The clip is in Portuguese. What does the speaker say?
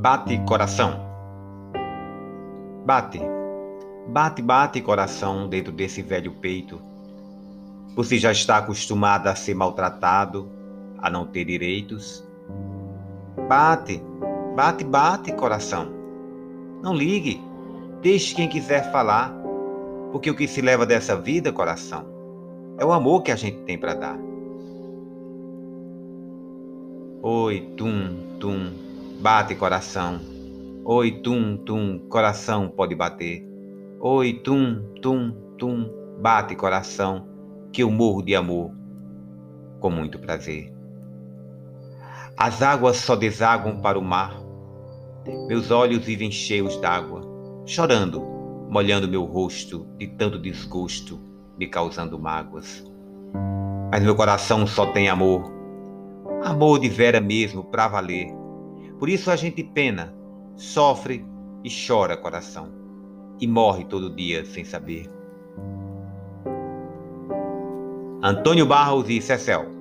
Bate coração. Bate. Bate, bate coração dentro desse velho peito. Você já está acostumado a ser maltratado, a não ter direitos. Bate, bate, bate coração. Não ligue. Deixe quem quiser falar. Porque o que se leva dessa vida, coração, é o amor que a gente tem para dar. Oi, tum, tum. Bate coração. Oi, tum, tum, coração pode bater. Oi, tum, tum, tum, bate coração, que eu morro de amor, com muito prazer. As águas só desaguam para o mar. Meus olhos vivem cheios d'água, chorando, molhando meu rosto de tanto desgosto, me causando mágoas. Mas meu coração só tem amor, amor de vera mesmo, pra valer por isso a gente pena, sofre e chora coração, e morre todo dia sem saber. Antônio Barros e Cecel